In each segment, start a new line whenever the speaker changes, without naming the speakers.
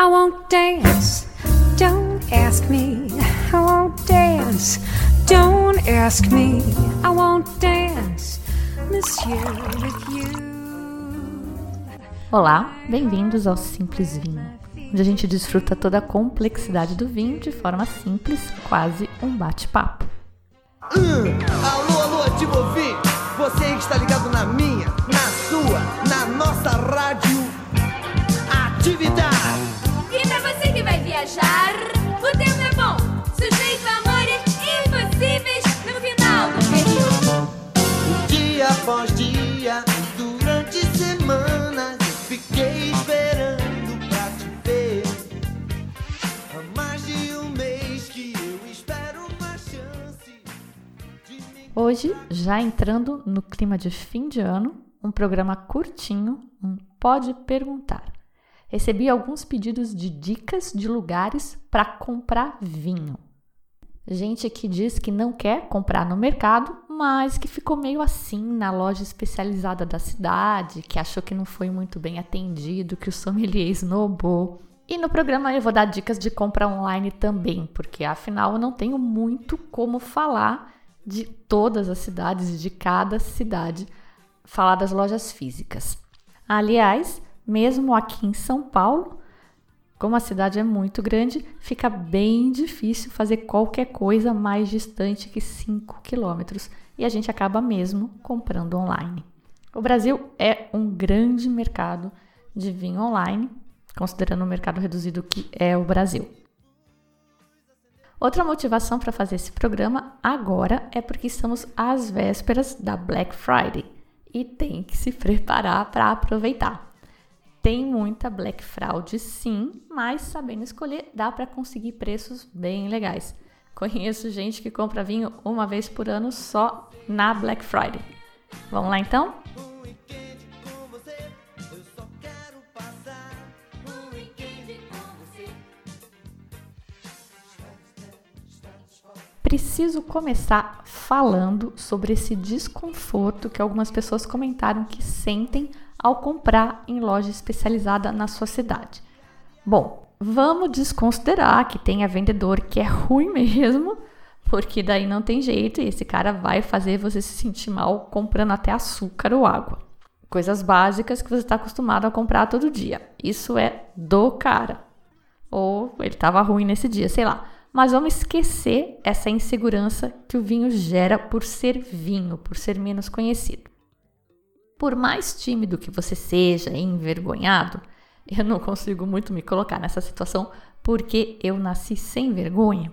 I won't dance. Don't ask me. I won't dance. Don't ask me. I won't dance. Monsieur with you.
Olá, bem-vindos ao Simples Vinho, onde a gente desfruta toda a complexidade do vinho de forma simples, quase um bate-papo.
Hum, alô, alô, Timofim! Você que está ligado na minha, na
Hoje, já entrando no clima de fim de ano, um programa curtinho, um Pode Perguntar. Recebi alguns pedidos de dicas de lugares para comprar vinho. Gente que diz que não quer comprar no mercado, mas que ficou meio assim na loja especializada da cidade, que achou que não foi muito bem atendido, que o sommelier esnobou. E no programa eu vou dar dicas de compra online também, porque afinal eu não tenho muito como falar de todas as cidades e de cada cidade, falar das lojas físicas. Aliás, mesmo aqui em São Paulo, como a cidade é muito grande, fica bem difícil fazer qualquer coisa mais distante que 5 quilômetros e a gente acaba mesmo comprando online. O Brasil é um grande mercado de vinho online, considerando o mercado reduzido que é o Brasil. Outra motivação para fazer esse programa agora é porque estamos às vésperas da Black Friday e tem que se preparar para aproveitar. Tem muita Black Fraud, sim, mas sabendo escolher, dá para conseguir preços bem legais. Conheço gente que compra vinho uma vez por ano só na Black Friday. Vamos lá então? Preciso começar falando sobre esse desconforto que algumas pessoas comentaram que sentem ao comprar em loja especializada na sua cidade. Bom, vamos desconsiderar que tenha vendedor que é ruim mesmo, porque daí não tem jeito e esse cara vai fazer você se sentir mal comprando até açúcar ou água. Coisas básicas que você está acostumado a comprar todo dia. Isso é do cara. Ou ele estava ruim nesse dia, sei lá. Mas vamos esquecer essa insegurança que o vinho gera por ser vinho, por ser menos conhecido. Por mais tímido que você seja envergonhado, eu não consigo muito me colocar nessa situação porque eu nasci sem vergonha.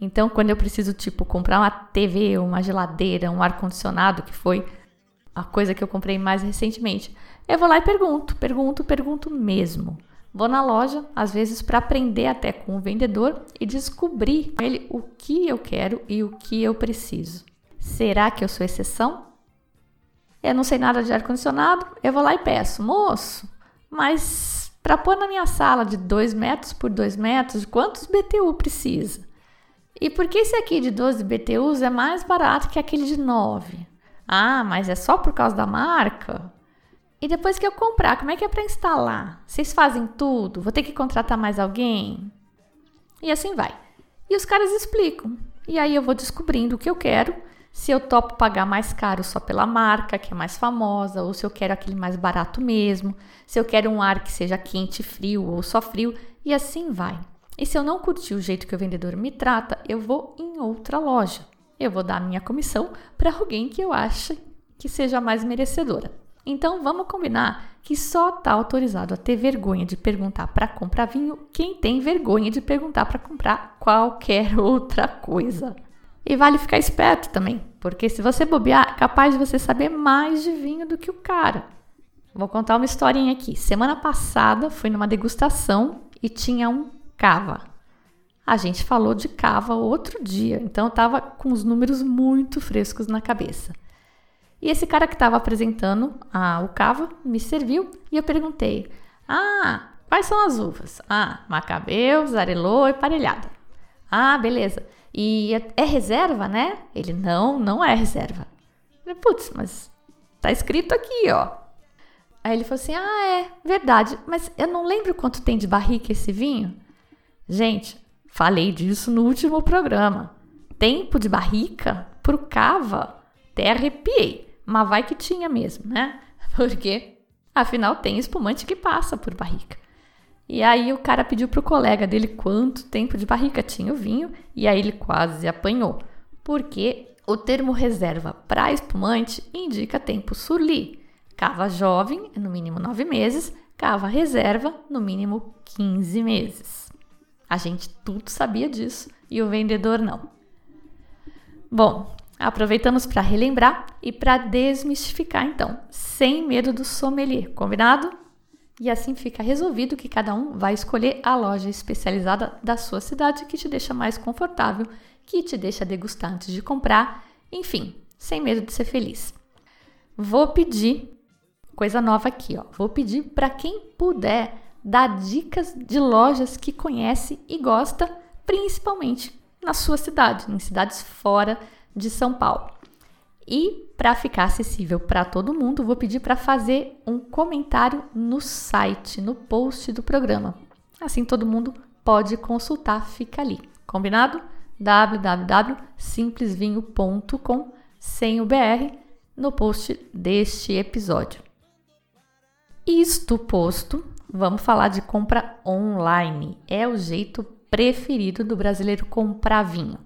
Então, quando eu preciso, tipo, comprar uma TV, uma geladeira, um ar-condicionado, que foi a coisa que eu comprei mais recentemente, eu vou lá e pergunto, pergunto, pergunto mesmo. Vou na loja, às vezes para aprender até com o vendedor e descobrir com ele o que eu quero e o que eu preciso. Será que eu sou exceção? Eu não sei nada de ar-condicionado, eu vou lá e peço, moço, mas para pôr na minha sala de 2 metros por 2 metros, quantos BTU precisa? E por que esse aqui de 12 BTUs é mais barato que aquele de 9? Ah, mas é só por causa da marca? E depois que eu comprar, como é que é para instalar? Vocês fazem tudo? Vou ter que contratar mais alguém? E assim vai. E os caras explicam. E aí eu vou descobrindo o que eu quero, se eu topo pagar mais caro só pela marca, que é mais famosa, ou se eu quero aquele mais barato mesmo, se eu quero um ar que seja quente, frio ou só frio, e assim vai. E se eu não curtir o jeito que o vendedor me trata, eu vou em outra loja. Eu vou dar minha comissão para alguém que eu ache que seja mais merecedora. Então vamos combinar que só está autorizado a ter vergonha de perguntar para comprar vinho quem tem vergonha de perguntar para comprar qualquer outra coisa. E vale ficar esperto também, porque se você bobear, é capaz de você saber mais de vinho do que o cara. Vou contar uma historinha aqui. Semana passada fui numa degustação e tinha um cava. A gente falou de cava outro dia, então eu estava com os números muito frescos na cabeça. E esse cara que estava apresentando a, o cava me serviu e eu perguntei: Ah, quais são as uvas? Ah, Macabeus, Arelô e Parelhada. Ah, beleza. E é, é reserva, né? Ele: Não, não é reserva. Putz, mas tá escrito aqui, ó. Aí ele falou assim: Ah, é, verdade, mas eu não lembro quanto tem de barrica esse vinho. Gente, falei disso no último programa. Tempo de barrica pro cava, até arrepiei, mas vai que tinha mesmo, né? Porque afinal tem espumante que passa por barrica. E aí o cara pediu pro colega dele quanto tempo de barrica tinha o vinho e aí ele quase apanhou, porque o termo reserva para espumante indica tempo surli. Cava jovem, no mínimo 9 meses, cava reserva, no mínimo 15 meses. A gente tudo sabia disso e o vendedor não. Bom, aproveitamos para relembrar e para desmistificar então, sem medo do sommelier, combinado? E assim fica resolvido que cada um vai escolher a loja especializada da sua cidade que te deixa mais confortável, que te deixa degustar antes de comprar, enfim, sem medo de ser feliz. Vou pedir coisa nova aqui, ó. Vou pedir para quem puder dar dicas de lojas que conhece e gosta, principalmente na sua cidade, em cidades fora de São Paulo. E para ficar acessível para todo mundo, vou pedir para fazer um comentário no site, no post do programa. Assim todo mundo pode consultar, fica ali. Combinado? www.simplesvinho.com sem o BR no post deste episódio. Isto posto, vamos falar de compra online. É o jeito preferido do brasileiro comprar vinho.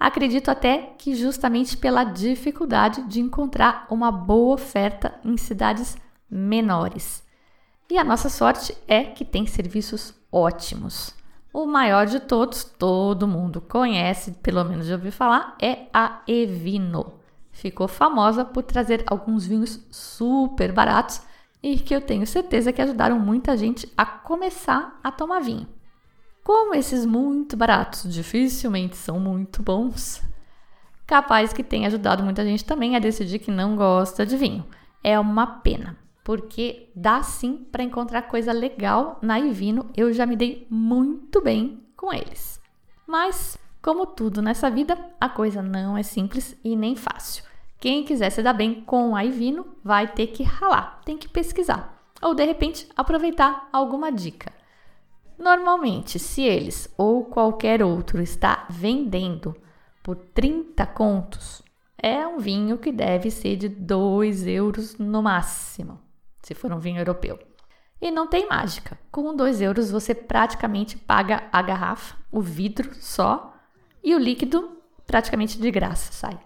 Acredito até que justamente pela dificuldade de encontrar uma boa oferta em cidades menores. E a nossa sorte é que tem serviços ótimos. O maior de todos, todo mundo conhece, pelo menos já ouviu falar, é a Evino. Ficou famosa por trazer alguns vinhos super baratos e que eu tenho certeza que ajudaram muita gente a começar a tomar vinho. Como esses muito baratos dificilmente são muito bons, capaz que tenha ajudado muita gente também a decidir que não gosta de vinho. É uma pena, porque dá sim para encontrar coisa legal na Ivino. Eu já me dei muito bem com eles. Mas, como tudo nessa vida, a coisa não é simples e nem fácil. Quem quiser se dar bem com a Ivino vai ter que ralar, tem que pesquisar. Ou de repente aproveitar alguma dica. Normalmente, se eles ou qualquer outro está vendendo por 30 contos, é um vinho que deve ser de 2 euros no máximo, se for um vinho europeu. E não tem mágica. Com 2 euros você praticamente paga a garrafa, o vidro só, e o líquido praticamente de graça sai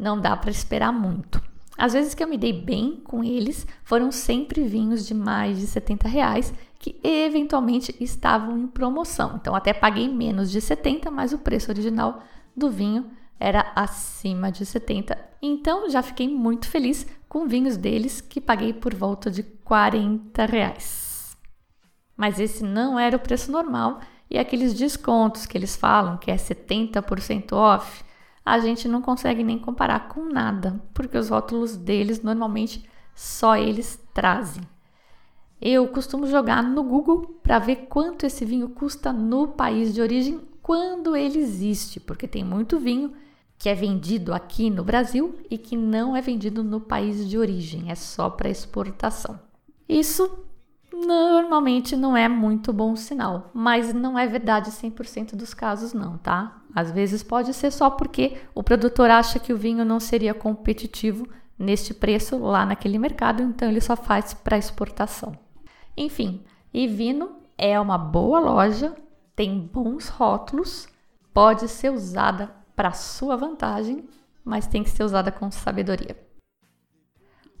não dá para esperar muito. As vezes que eu me dei bem com eles foram sempre vinhos de mais de 70 reais que eventualmente estavam em promoção. Então até paguei menos de 70, mas o preço original do vinho era acima de 70. Então já fiquei muito feliz com vinhos deles que paguei por volta de 40 reais. Mas esse não era o preço normal e aqueles descontos que eles falam que é 70% off a gente não consegue nem comparar com nada, porque os rótulos deles normalmente só eles trazem. Eu costumo jogar no Google para ver quanto esse vinho custa no país de origem quando ele existe, porque tem muito vinho que é vendido aqui no Brasil e que não é vendido no país de origem, é só para exportação. Isso normalmente não é muito bom sinal, mas não é verdade 100% dos casos não, tá? Às vezes pode ser só porque o produtor acha que o vinho não seria competitivo neste preço lá naquele mercado, então ele só faz para exportação. Enfim, Ivino é uma boa loja, tem bons rótulos, pode ser usada para sua vantagem, mas tem que ser usada com sabedoria.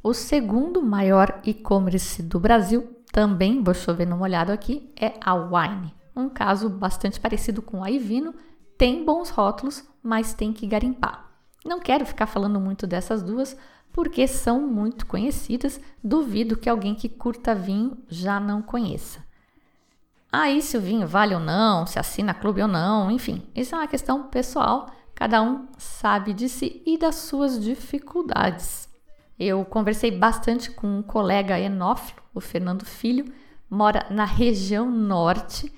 O segundo maior e-commerce do Brasil, também vou chover no molhado aqui, é a Wine. Um caso bastante parecido com a Ivino, tem bons rótulos, mas tem que garimpar. Não quero ficar falando muito dessas duas porque são muito conhecidas, duvido que alguém que curta vinho já não conheça. Aí, se o vinho vale ou não, se assina clube ou não, enfim, isso é uma questão pessoal, cada um sabe de si e das suas dificuldades. Eu conversei bastante com um colega enófilo, o Fernando Filho, mora na região norte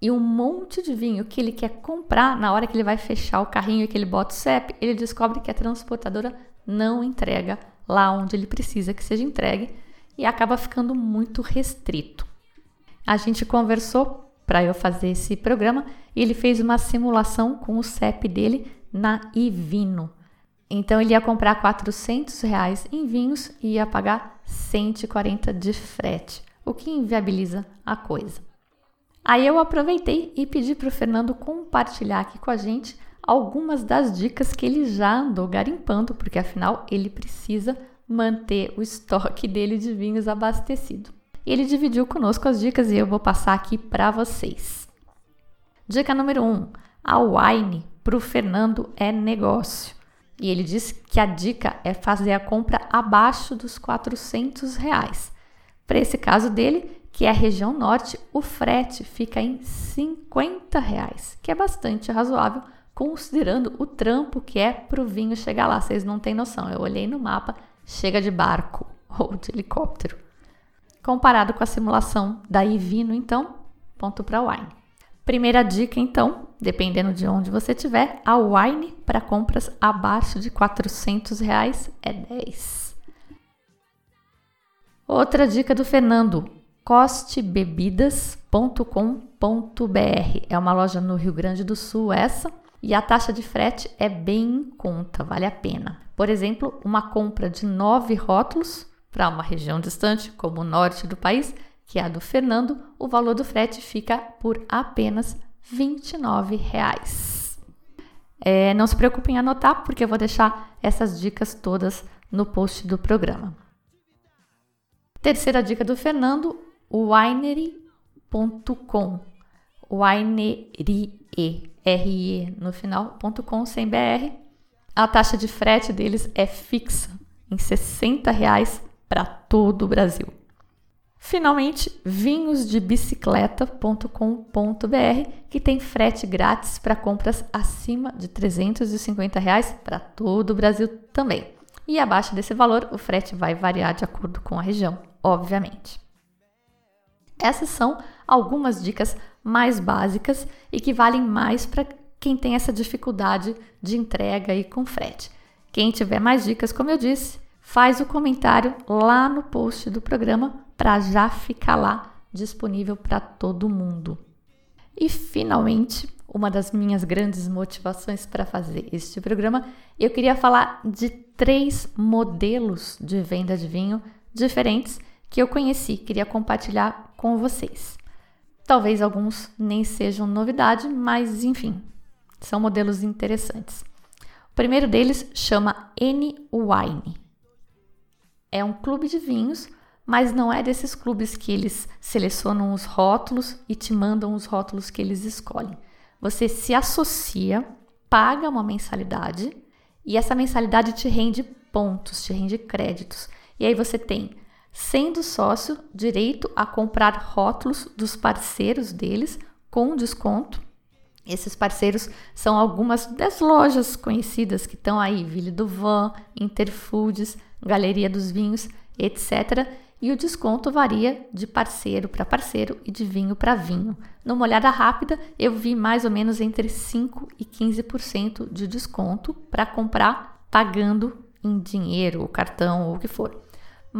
e um monte de vinho que ele quer comprar, na hora que ele vai fechar o carrinho e que ele bota o CEP, ele descobre que a transportadora não entrega lá onde ele precisa que seja entregue. e acaba ficando muito restrito. A gente conversou para eu fazer esse programa e ele fez uma simulação com o CEP dele na Ivino. Então ele ia comprar 400 reais em vinhos e ia pagar 140 de frete, o que inviabiliza a coisa. Aí eu aproveitei e pedi para o Fernando compartilhar aqui com a gente algumas das dicas que ele já andou garimpando, porque afinal ele precisa manter o estoque dele de vinhos abastecido. Ele dividiu conosco as dicas e eu vou passar aqui para vocês. Dica número 1: um, a wine para o Fernando é negócio. E ele disse que a dica é fazer a compra abaixo dos 400 reais. Para esse caso dele, que é a região norte, o frete fica em 50 reais, que é bastante razoável considerando o trampo que é para o vinho chegar lá. Vocês não têm noção. Eu olhei no mapa, chega de barco ou de helicóptero. Comparado com a simulação da Ivino, então, ponto para wine. Primeira dica, então, dependendo de onde você estiver, a wine para compras abaixo de 400 reais é 10. Outra dica do Fernando, costebebidas.com.br. É uma loja no Rio Grande do Sul essa e a taxa de frete é bem em conta, vale a pena. Por exemplo, uma compra de nove rótulos para uma região distante, como o norte do país, que é a do Fernando, o valor do frete fica por apenas 29 reais. É, não se preocupe em anotar, porque eu vou deixar essas dicas todas no post do programa. Terceira dica do Fernando, winery.com. Winery RE no final.com sem BR. A taxa de frete deles é fixa em R$ 60 para todo o Brasil. Finalmente, vinhosdebicicleta.com.br, que tem frete grátis para compras acima de R$ 350 para todo o Brasil também. E abaixo desse valor, o frete vai variar de acordo com a região, obviamente. Essas são algumas dicas mais básicas e que valem mais para quem tem essa dificuldade de entrega e com frete. Quem tiver mais dicas, como eu disse, faz o comentário lá no post do programa para já ficar lá disponível para todo mundo. E finalmente, uma das minhas grandes motivações para fazer este programa, eu queria falar de três modelos de venda de vinho diferentes que eu conheci, queria compartilhar com vocês. Talvez alguns nem sejam novidade, mas enfim, são modelos interessantes. O primeiro deles chama N-Wine. É um clube de vinhos, mas não é desses clubes que eles selecionam os rótulos e te mandam os rótulos que eles escolhem. Você se associa, paga uma mensalidade e essa mensalidade te rende pontos, te rende créditos. E aí você tem sendo sócio, direito a comprar rótulos dos parceiros deles com desconto. Esses parceiros são algumas das lojas conhecidas que estão aí, Ville do Van, Interfoods, Galeria dos Vinhos, etc. E o desconto varia de parceiro para parceiro e de vinho para vinho. Numa olhada rápida, eu vi mais ou menos entre 5 e 15% de desconto para comprar pagando em dinheiro, cartão ou o que for.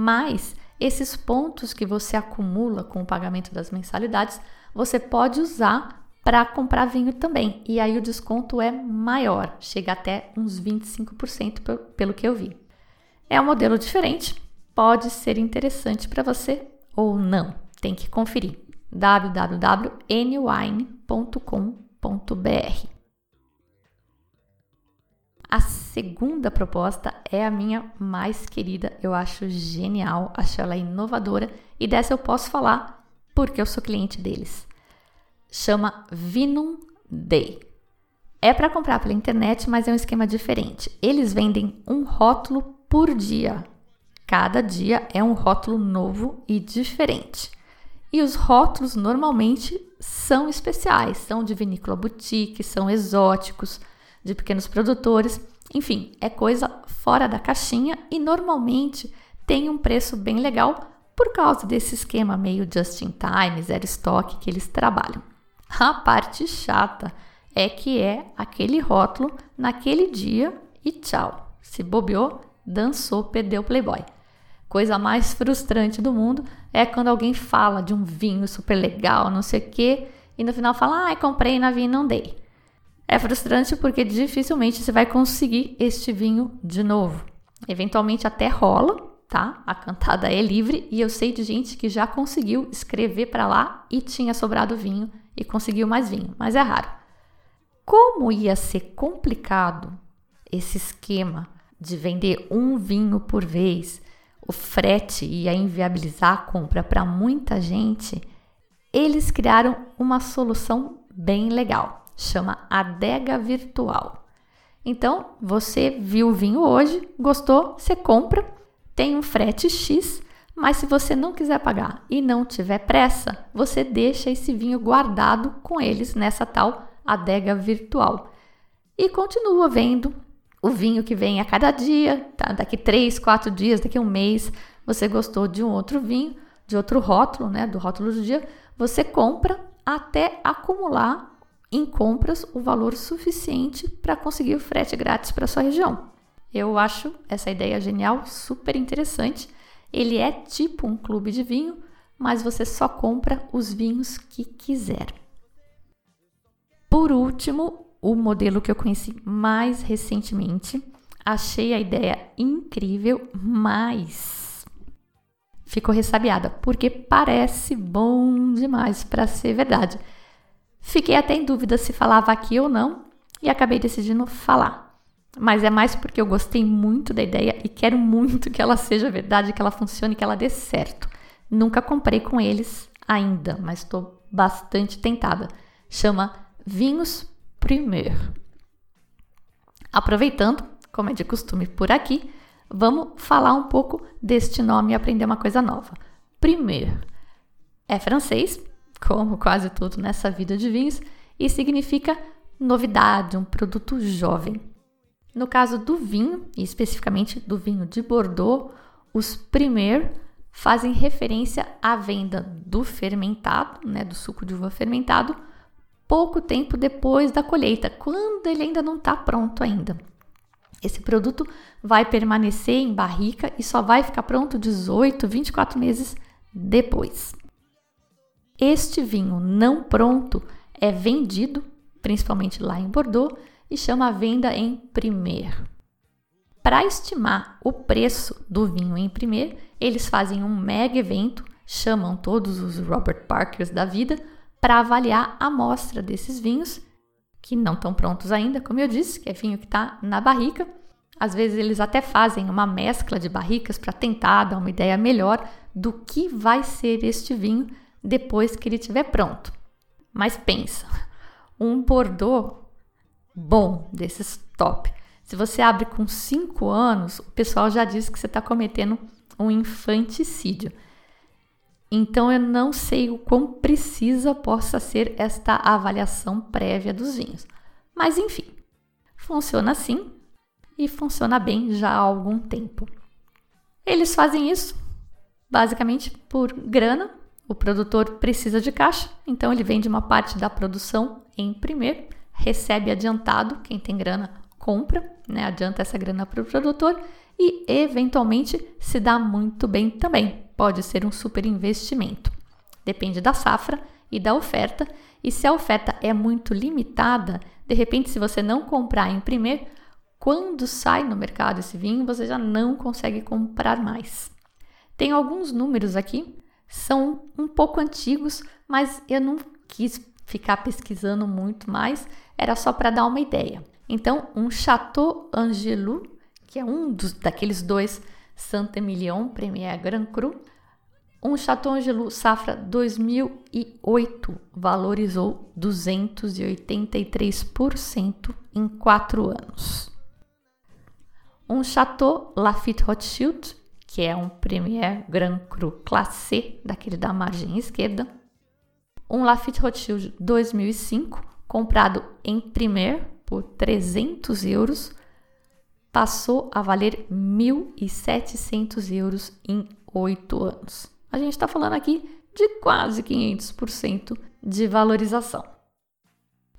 Mas esses pontos que você acumula com o pagamento das mensalidades, você pode usar para comprar vinho também. E aí o desconto é maior, chega até uns 25% pelo que eu vi. É um modelo diferente, pode ser interessante para você ou não. Tem que conferir www.nwine.com.br. A segunda proposta é a minha mais querida, eu acho genial, acho ela inovadora e dessa eu posso falar porque eu sou cliente deles. Chama Vinum Day. É para comprar pela internet, mas é um esquema diferente. Eles vendem um rótulo por dia. Cada dia é um rótulo novo e diferente. E os rótulos normalmente são especiais, são de vinícola boutique, são exóticos de pequenos produtores. Enfim, é coisa fora da caixinha e normalmente tem um preço bem legal por causa desse esquema meio just in time, zero estoque que eles trabalham. A parte chata é que é aquele rótulo naquele dia e tchau. Se bobeou, dançou, perdeu o Playboy. Coisa mais frustrante do mundo é quando alguém fala de um vinho super legal, não sei o quê, e no final fala, ah, comprei na vinha e não dei. É frustrante porque dificilmente você vai conseguir este vinho de novo. Eventualmente até rola, tá? A cantada é livre e eu sei de gente que já conseguiu escrever para lá e tinha sobrado vinho e conseguiu mais vinho, mas é raro. Como ia ser complicado esse esquema de vender um vinho por vez, o frete ia inviabilizar a compra para muita gente, eles criaram uma solução bem legal, chama adega virtual. Então, você viu o vinho hoje, gostou, você compra, tem um frete X, mas se você não quiser pagar e não tiver pressa, você deixa esse vinho guardado com eles nessa tal adega virtual. E continua vendo o vinho que vem a cada dia, tá? daqui três, quatro dias, daqui um mês, você gostou de um outro vinho, de outro rótulo, né, do rótulo do dia, você compra até acumular em compras o valor suficiente para conseguir o frete grátis para sua região. Eu acho essa ideia genial, super interessante. Ele é tipo um clube de vinho, mas você só compra os vinhos que quiser. Por último, o modelo que eu conheci mais recentemente, achei a ideia incrível, mas ficou ressabiada, porque parece bom demais para ser verdade. Fiquei até em dúvida se falava aqui ou não e acabei decidindo falar. Mas é mais porque eu gostei muito da ideia e quero muito que ela seja verdade, que ela funcione, que ela dê certo. Nunca comprei com eles ainda, mas estou bastante tentada. Chama Vinhos Premier. Aproveitando, como é de costume por aqui, vamos falar um pouco deste nome e aprender uma coisa nova. Premier é francês, como quase tudo nessa vida de vinhos, e significa novidade, um produto jovem. No caso do vinho, e especificamente do vinho de Bordeaux, os Premier fazem referência à venda do fermentado, né, do suco de uva fermentado, pouco tempo depois da colheita, quando ele ainda não está pronto ainda. Esse produto vai permanecer em barrica e só vai ficar pronto 18, 24 meses depois. Este vinho não pronto é vendido, principalmente lá em Bordeaux, e chama a venda em primeiro. Para estimar o preço do vinho em primeiro, eles fazem um mega evento, chamam todos os Robert Parkers da vida para avaliar a amostra desses vinhos que não estão prontos ainda, como eu disse, que é vinho que está na barrica. Às vezes eles até fazem uma mescla de barricas para tentar dar uma ideia melhor do que vai ser este vinho depois que ele estiver pronto. Mas pensa, um Bordeaux bom desses top. Se você abre com 5 anos, o pessoal já diz que você está cometendo um infanticídio. Então eu não sei o quão precisa possa ser esta avaliação prévia dos vinhos. Mas enfim, funciona assim e funciona bem já há algum tempo. Eles fazem isso basicamente por grana. O produtor precisa de caixa, então ele vende uma parte da produção em primeiro, recebe adiantado, quem tem grana compra, né, adianta essa grana para o produtor e eventualmente se dá muito bem também pode ser um super investimento. Depende da safra e da oferta, e se a oferta é muito limitada, de repente, se você não comprar em primeiro, quando sai no mercado esse vinho, você já não consegue comprar mais. Tem alguns números aqui, são um pouco antigos, mas eu não quis ficar pesquisando muito mais, era só para dar uma ideia. Então, um Chateau Angelou, que é um dos, daqueles dois Saint-Emilion Premier Grand Cru. Um Chateau Angelou Safra 2008 valorizou 283% em 4 anos. Um Chateau Lafite Rothschild, que é um Premier Grand Cru Classé, daquele da margem esquerda. Um Lafite Rothschild 2005, comprado em Premier por 300 euros, passou a valer 1.700 euros em 8 anos. A gente está falando aqui de quase 500% de valorização.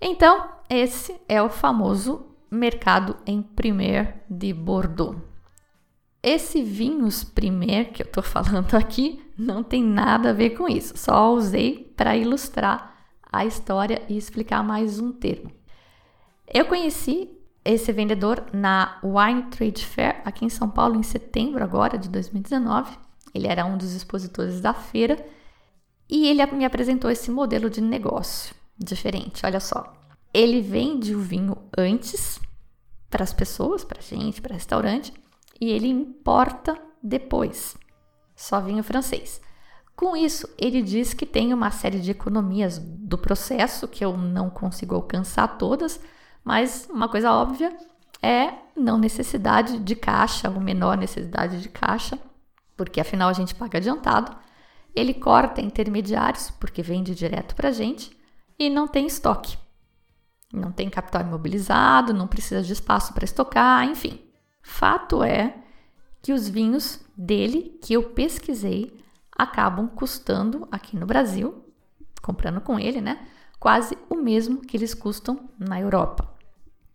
Então, esse é o famoso mercado em primeiro de Bordeaux. Esse vinhos primeiro que eu tô falando aqui não tem nada a ver com isso, só usei para ilustrar a história e explicar mais um termo. Eu conheci esse vendedor na Wine Trade Fair aqui em São Paulo em setembro agora de 2019. Ele era um dos expositores da feira e ele me apresentou esse modelo de negócio diferente. Olha só, ele vende o vinho antes para as pessoas, para gente, para restaurante, e ele importa depois. Só vinho francês. Com isso, ele diz que tem uma série de economias do processo que eu não consigo alcançar todas, mas uma coisa óbvia é não necessidade de caixa, ou menor necessidade de caixa, porque afinal a gente paga adiantado. Ele corta intermediários, porque vende direto para a gente, e não tem estoque. Não tem capital imobilizado, não precisa de espaço para estocar, enfim. Fato é que os vinhos dele, que eu pesquisei, acabam custando aqui no Brasil, comprando com ele, né? Quase o mesmo que eles custam na Europa.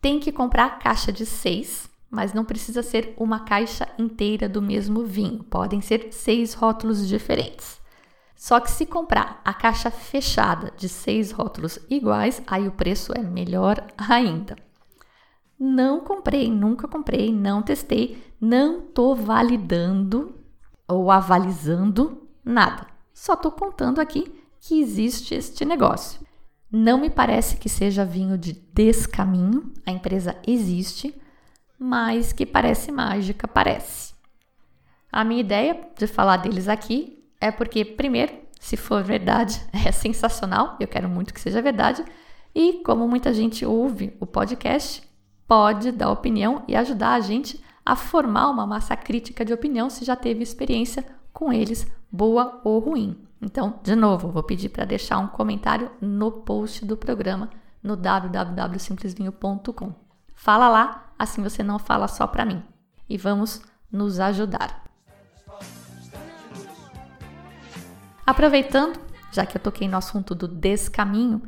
Tem que comprar caixa de seis, mas não precisa ser uma caixa inteira do mesmo vinho. Podem ser seis rótulos diferentes. Só que se comprar a caixa fechada de seis rótulos iguais, aí o preço é melhor ainda. Não comprei, nunca comprei, não testei, não tô validando ou avalizando Nada. Só estou contando aqui que existe este negócio. Não me parece que seja vinho de descaminho, a empresa existe, mas que parece mágica, parece. A minha ideia de falar deles aqui é porque, primeiro, se for verdade, é sensacional, eu quero muito que seja verdade, e como muita gente ouve o podcast, pode dar opinião e ajudar a gente a formar uma massa crítica de opinião se já teve experiência com eles boa ou ruim. Então, de novo, vou pedir para deixar um comentário no post do programa no www.simplesvinho.com. Fala lá, assim você não fala só para mim. E vamos nos ajudar. Aproveitando, já que eu toquei no assunto do descaminho,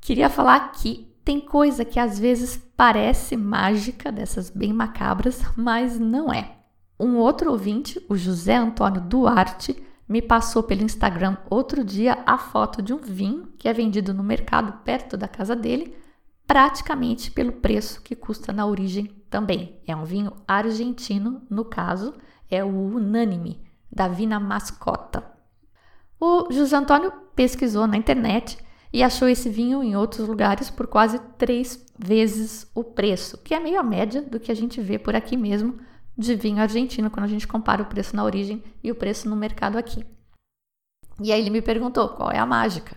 queria falar que tem coisa que às vezes parece mágica, dessas bem macabras, mas não é. Um outro ouvinte, o José Antônio Duarte, me passou pelo Instagram outro dia a foto de um vinho que é vendido no mercado perto da casa dele, praticamente pelo preço que custa na origem também. É um vinho argentino, no caso, é o Unânime, da Vina Mascota. O José Antônio pesquisou na internet e achou esse vinho em outros lugares por quase três vezes o preço, que é meio a média do que a gente vê por aqui mesmo de vinho argentino quando a gente compara o preço na origem e o preço no mercado aqui. E aí ele me perguntou qual é a mágica.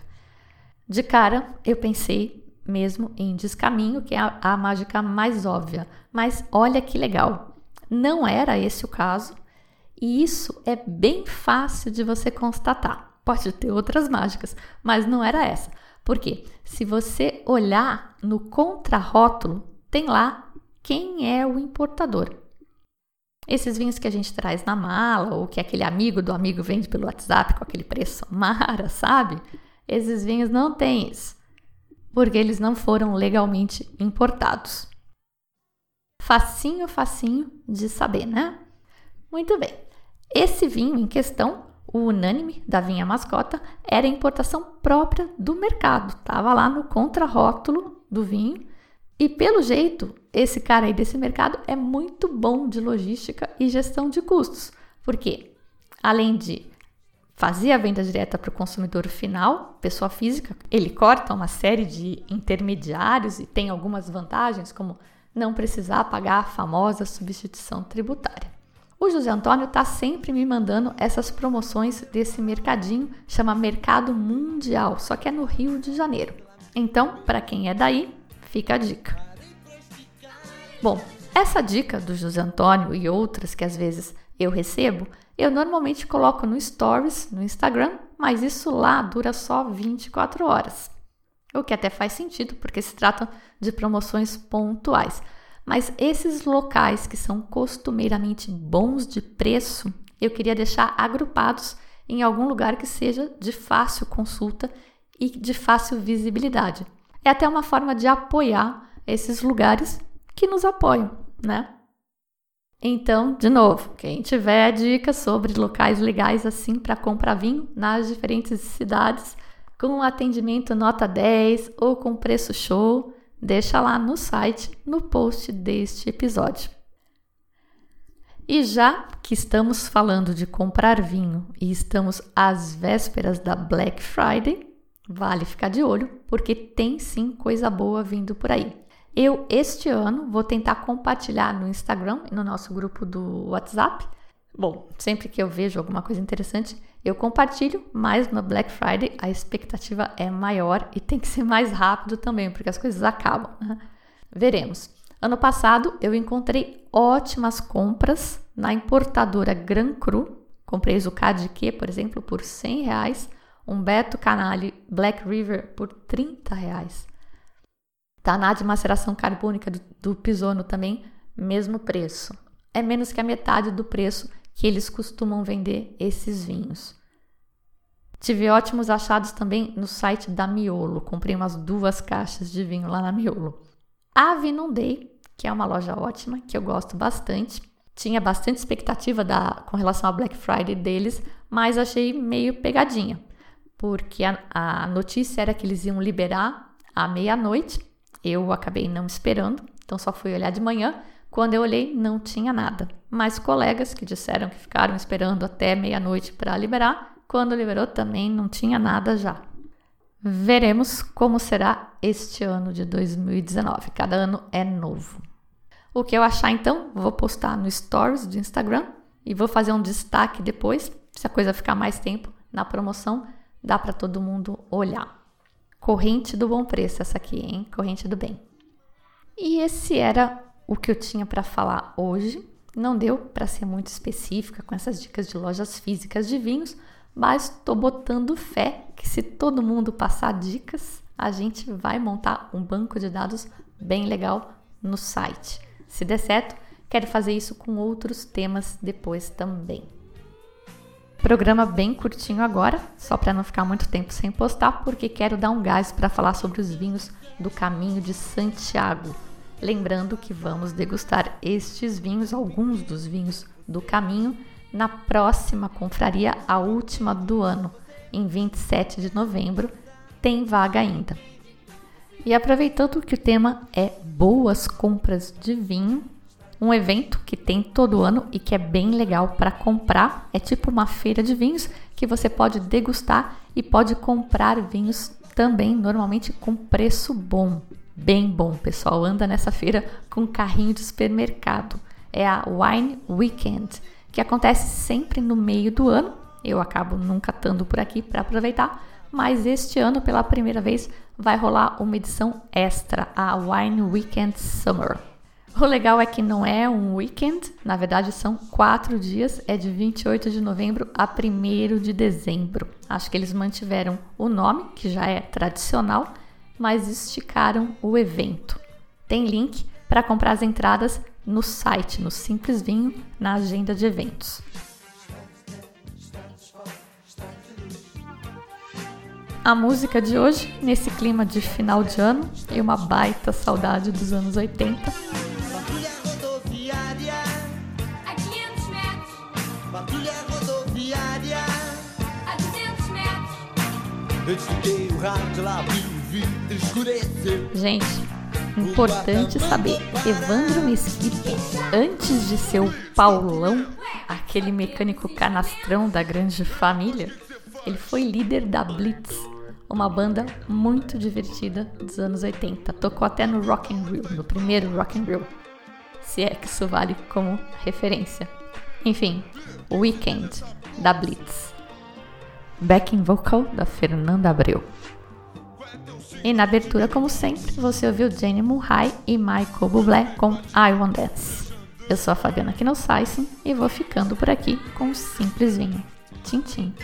De cara, eu pensei mesmo em descaminho, que é a, a mágica mais óbvia. Mas olha que legal, não era esse o caso, e isso é bem fácil de você constatar. Pode ter outras mágicas, mas não era essa. Porque se você olhar no contrarótulo, tem lá quem é o importador. Esses vinhos que a gente traz na mala, ou que aquele amigo do amigo vende pelo WhatsApp com aquele preço mara, sabe? Esses vinhos não têm isso, porque eles não foram legalmente importados. Facinho, facinho de saber, né? Muito bem. Esse vinho em questão, o Unânime da Vinha Mascota, era importação própria do mercado. Tava lá no contrarótulo do vinho e pelo jeito, esse cara aí desse mercado é muito bom de logística e gestão de custos. Porque além de fazer a venda direta para o consumidor final, pessoa física, ele corta uma série de intermediários e tem algumas vantagens, como não precisar pagar a famosa substituição tributária. O José Antônio está sempre me mandando essas promoções desse mercadinho, chama Mercado Mundial, só que é no Rio de Janeiro. Então, para quem é daí, Fica a dica. Bom, essa dica do José Antônio e outras que às vezes eu recebo, eu normalmente coloco no Stories no Instagram, mas isso lá dura só 24 horas. O que até faz sentido, porque se trata de promoções pontuais. Mas esses locais que são costumeiramente bons de preço, eu queria deixar agrupados em algum lugar que seja de fácil consulta e de fácil visibilidade. É até uma forma de apoiar esses lugares que nos apoiam, né? Então, de novo, quem tiver dicas sobre locais legais assim para comprar vinho nas diferentes cidades, com atendimento nota 10 ou com preço show, deixa lá no site, no post deste episódio. E já que estamos falando de comprar vinho e estamos às vésperas da Black Friday, vale ficar de olho, porque tem sim coisa boa vindo por aí. Eu, este ano, vou tentar compartilhar no Instagram e no nosso grupo do WhatsApp. Bom, sempre que eu vejo alguma coisa interessante, eu compartilho, mas no Black Friday a expectativa é maior e tem que ser mais rápido também, porque as coisas acabam. Né? Veremos. Ano passado eu encontrei ótimas compras na importadora Gran Cru. Comprei Zucchini Q, por exemplo, por 100 reais. Um Beto Canale Black River por 30 reais. Taná de maceração carbônica do, do Pisono também, mesmo preço. É menos que a metade do preço que eles costumam vender esses vinhos. Tive ótimos achados também no site da Miolo. Comprei umas duas caixas de vinho lá na Miolo. A Vinundei, que é uma loja ótima, que eu gosto bastante. Tinha bastante expectativa da, com relação à Black Friday deles, mas achei meio pegadinha, porque a, a notícia era que eles iam liberar à meia-noite. Eu acabei não esperando, então só fui olhar de manhã. Quando eu olhei, não tinha nada. Mas colegas que disseram que ficaram esperando até meia-noite para liberar, quando liberou também não tinha nada já. Veremos como será este ano de 2019. Cada ano é novo. O que eu achar então, vou postar no Stories do Instagram e vou fazer um destaque depois, se a coisa ficar mais tempo na promoção, dá para todo mundo olhar. Corrente do bom preço essa aqui, hein? Corrente do bem. E esse era o que eu tinha para falar hoje. Não deu para ser muito específica com essas dicas de lojas físicas de vinhos, mas estou botando fé que se todo mundo passar dicas, a gente vai montar um banco de dados bem legal no site. Se der certo, quero fazer isso com outros temas depois também. Programa bem curtinho agora, só para não ficar muito tempo sem postar, porque quero dar um gás para falar sobre os vinhos do Caminho de Santiago. Lembrando que vamos degustar estes vinhos, alguns dos vinhos do caminho, na próxima confraria, a última do ano, em 27 de novembro. Tem vaga ainda. E aproveitando que o tema é boas compras de vinho, um evento que tem todo ano e que é bem legal para comprar, é tipo uma feira de vinhos que você pode degustar e pode comprar vinhos também, normalmente com preço bom, bem bom. pessoal anda nessa feira com carrinho de supermercado. É a Wine Weekend, que acontece sempre no meio do ano. Eu acabo nunca estando por aqui para aproveitar, mas este ano, pela primeira vez, vai rolar uma edição extra, a Wine Weekend Summer. O legal é que não é um weekend, na verdade são quatro dias, é de 28 de novembro a 1 de dezembro. Acho que eles mantiveram o nome, que já é tradicional, mas esticaram o evento. Tem link para comprar as entradas no site, no Simples Vinho, na agenda de eventos. A música de hoje, nesse clima de final de ano e uma baita saudade dos anos 80.
Patrulha rodoviária,
A 500 metros,
patrulha rodoviária.
a 200 metros.
Eu desliguei o rádio, lá vi o vidro escurecer.
Gente, importante saber, Evandro Mesquita, antes de ser o Paulão, aquele mecânico canastrão da grande família, ele foi líder da Blitz, uma banda muito divertida dos anos 80. Tocou até no Rock in Rio, no primeiro Rock in Rio, se é que isso vale como referência. Enfim, Weekend da Blitz. Backing vocal da Fernanda Abreu. E na abertura, como sempre, você ouviu Jenny Murray e Michael Bublé com I Want Dance. Eu sou a Fabiana Knossaisen e vou ficando por aqui com um simples vinho. Tchim, tchim.